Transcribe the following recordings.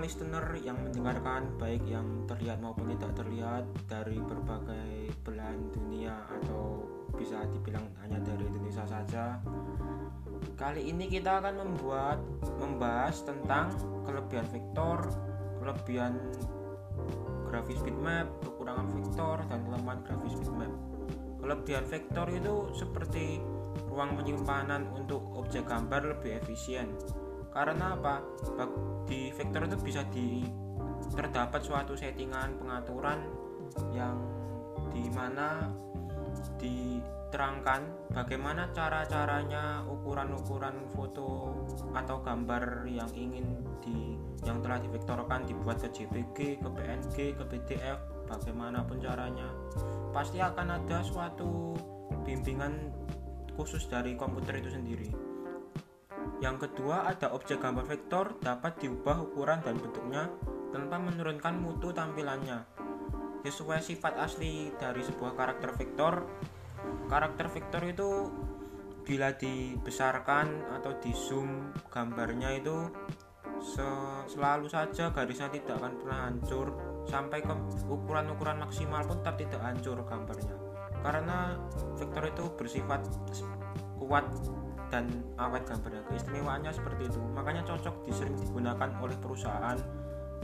listener yang mendengarkan baik yang terlihat maupun tidak terlihat dari berbagai belahan dunia atau bisa dibilang hanya dari Indonesia saja. Kali ini kita akan membuat membahas tentang kelebihan vektor, kelebihan grafis bitmap, kekurangan vektor dan kelemahan grafis bitmap. Kelebihan vektor itu seperti ruang penyimpanan untuk objek gambar lebih efisien karena apa di vektor itu bisa di terdapat suatu settingan pengaturan yang di mana diterangkan bagaimana cara-caranya ukuran-ukuran foto atau gambar yang ingin di yang telah divektorkan dibuat ke JPG, ke PNG, ke PDF, bagaimanapun caranya pasti akan ada suatu bimbingan khusus dari komputer itu sendiri. Yang kedua, ada objek gambar vektor dapat diubah ukuran dan bentuknya tanpa menurunkan mutu tampilannya. Sesuai sifat asli dari sebuah karakter vektor, karakter vektor itu bila dibesarkan atau di zoom gambarnya itu selalu saja garisnya tidak akan pernah hancur sampai ke ukuran-ukuran maksimal pun tetap tidak hancur gambarnya karena vektor itu bersifat kuat dan awet gambarnya keistimewaannya seperti itu. Makanya cocok disering digunakan oleh perusahaan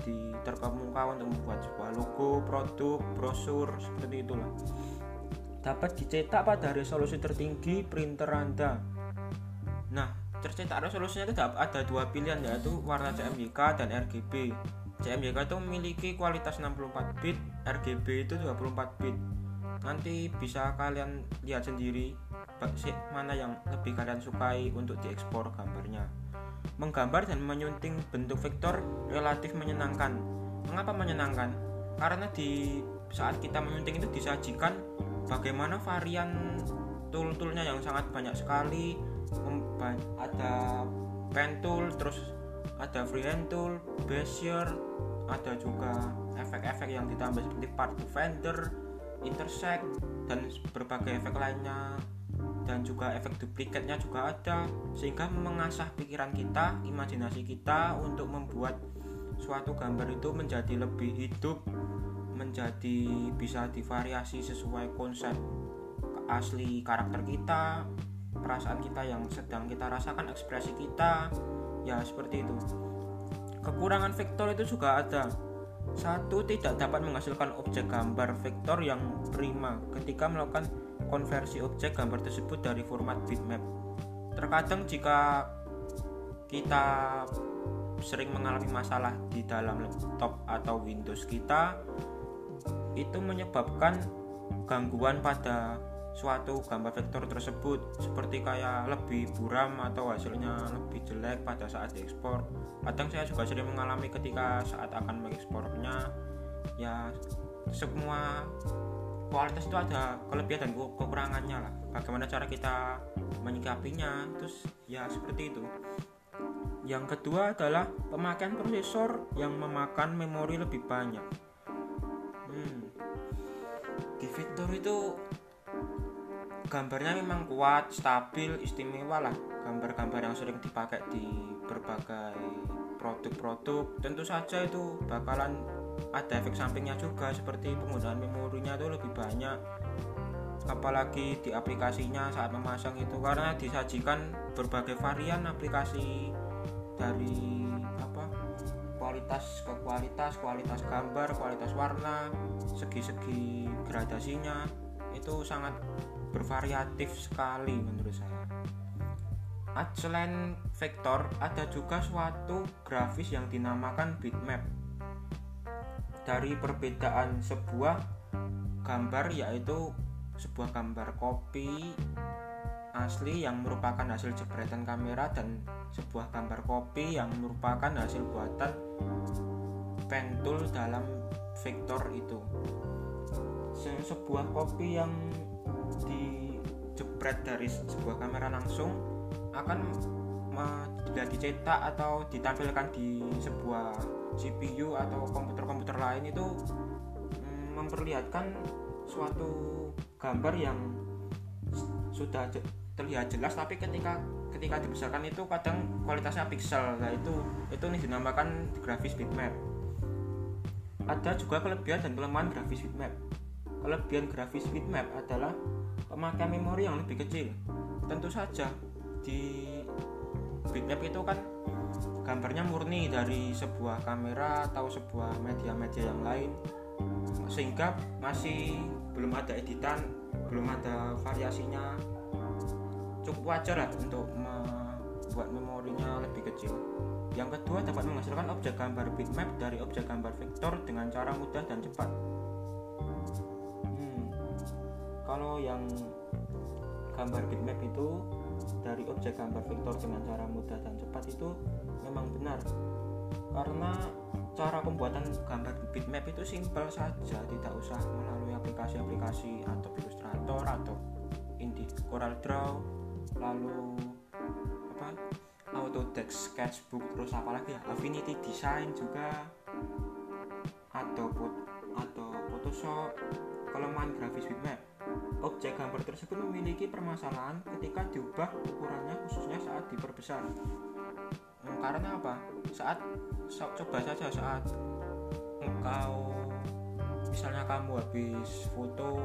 di terkemuka untuk membuat sebuah logo, produk, brosur seperti itulah. Dapat dicetak pada resolusi tertinggi printer Anda. Nah tercetak resolusinya itu ada dua pilihan yaitu warna CMYK dan RGB CMYK itu memiliki kualitas 64 bit RGB itu 24 bit. Nanti bisa kalian lihat sendiri mana yang lebih kalian sukai untuk diekspor gambarnya. Menggambar dan menyunting bentuk vektor relatif menyenangkan. Mengapa menyenangkan? Karena di saat kita menyunting itu disajikan bagaimana varian tool-toolnya yang sangat banyak sekali. Ada pen tool, terus ada freehand tool, bezier, ada juga efek-efek yang ditambah seperti part defender, intersect, dan berbagai efek lainnya dan juga efek duplikatnya juga ada sehingga mengasah pikiran kita, imajinasi kita untuk membuat suatu gambar itu menjadi lebih hidup, menjadi bisa divariasi sesuai konsep asli karakter kita, perasaan kita yang sedang kita rasakan, ekspresi kita, ya seperti itu. Kekurangan vektor itu juga ada. Satu tidak dapat menghasilkan objek gambar vektor yang prima ketika melakukan konversi objek gambar tersebut dari format bitmap. Terkadang jika kita sering mengalami masalah di dalam laptop atau Windows kita itu menyebabkan gangguan pada suatu gambar vektor tersebut seperti kayak lebih buram atau hasilnya lebih jelek pada saat diekspor kadang saya juga sering mengalami ketika saat akan mengekspornya ya semua kualitas itu ada kelebihan dan kekurangannya lah. Bagaimana cara kita menyikapinya terus ya seperti itu. Yang kedua adalah pemakaian prosesor yang memakan memori lebih banyak. Hmm. di Victor itu gambarnya memang kuat stabil istimewa lah. Gambar-gambar yang sering dipakai di berbagai produk-produk tentu saja itu bakalan ada efek sampingnya juga seperti penggunaan memorinya itu lebih banyak. Apalagi di aplikasinya saat memasang itu karena disajikan berbagai varian aplikasi dari apa kualitas ke kualitas kualitas gambar kualitas warna segi-segi gradasinya itu sangat bervariatif sekali menurut saya. Selain vektor ada juga suatu grafis yang dinamakan bitmap dari perbedaan sebuah gambar yaitu sebuah gambar kopi asli yang merupakan hasil jepretan kamera dan sebuah gambar kopi yang merupakan hasil buatan pen tool dalam vektor itu. Sebuah kopi yang dijepret dari sebuah kamera langsung akan bila dicetak atau ditampilkan di sebuah CPU atau komputer-komputer lain itu mm, memperlihatkan suatu gambar yang sudah terlihat jelas tapi ketika ketika dibesarkan itu kadang kualitasnya pixel. Nah itu itu nih dinamakan grafis bitmap. Ada juga kelebihan dan kelemahan grafis bitmap. Kelebihan grafis bitmap adalah pemakaian memori yang lebih kecil. Tentu saja di bitmap itu kan gambarnya murni dari sebuah kamera atau sebuah media-media yang lain. Sehingga masih belum ada editan belum ada variasinya. Cukup wajar lah untuk membuat memorinya lebih kecil. Yang kedua dapat menghasilkan objek gambar bitmap dari objek gambar vektor dengan cara mudah dan cepat. Hmm, kalau yang gambar bitmap itu dari objek gambar vektor dengan cara mudah dan cepat itu memang benar. Karena cara pembuatan gambar bitmap itu simpel saja tidak usah melalui aplikasi-aplikasi atau Illustrator atau Indi Coral Draw lalu apa Autodesk Sketchbook terus apa lagi ya Affinity Design juga atau atau Photoshop kelemahan grafis bitmap objek gambar tersebut memiliki permasalahan ketika diubah ukurannya khususnya saat diperbesar. Hmm, karena apa? Saat so, coba saja saat engkau misalnya kamu habis foto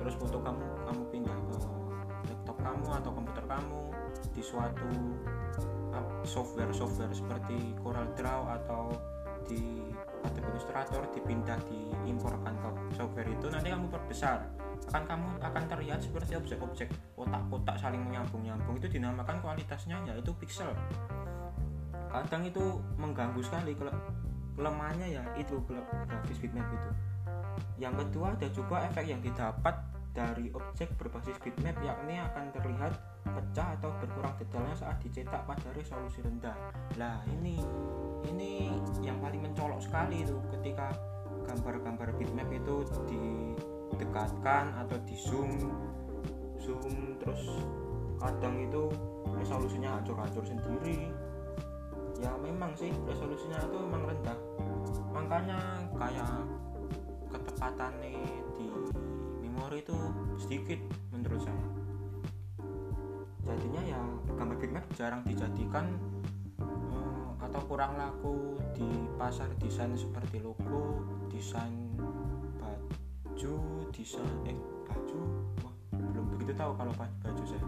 terus foto kamu kamu pindah ke laptop kamu atau komputer kamu di suatu software software seperti Corel Draw atau di Adobe Illustrator dipindah diimporkan ke software itu nanti kamu perbesar akan kamu akan terlihat seperti objek-objek kotak-kotak saling menyambung-nyambung. Itu dinamakan kualitasnya yaitu pixel. Kadang itu mengganggu sekali kalau kelemahannya ya itu grafis bitmap itu. Yang kedua ada juga efek yang didapat dari objek berbasis bitmap yakni akan terlihat pecah atau berkurang detailnya saat dicetak pada resolusi rendah. Lah ini ini yang paling mencolok sekali itu ketika gambar-gambar bitmap itu didekatkan atau di zoom zoom terus kadang itu resolusinya hancur-hancur sendiri. Ya memang sih resolusinya itu memang rendah. Makanya kayak ketepatan di memori itu sedikit menurut saya. Jadinya ya gambar bitmap jarang dijadikan eh, atau kurang laku di pasar desain seperti logo desain baju desain eh baju? Wah belum begitu tahu kalau baju saya.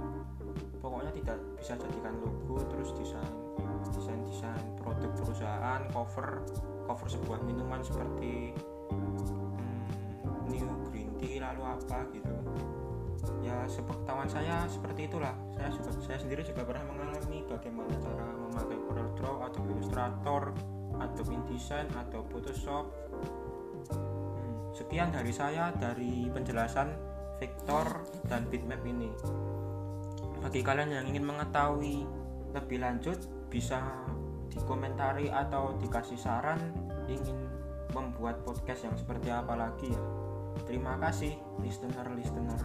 Pokoknya tidak bisa jadikan logo terus desain desain desain produk perusahaan cover cover sebuah minuman seperti hmm, new green tea lalu apa gitu. Ya sepengetahuan saya seperti itulah. Saya juga saya sendiri juga pernah mengalami bagaimana cara memakai Corel Draw atau Illustrator atau InDesign atau Photoshop sekian dari saya dari penjelasan vektor dan bitmap ini. Bagi kalian yang ingin mengetahui lebih lanjut bisa dikomentari atau dikasih saran ingin membuat podcast yang seperti apa lagi ya. Terima kasih listener listener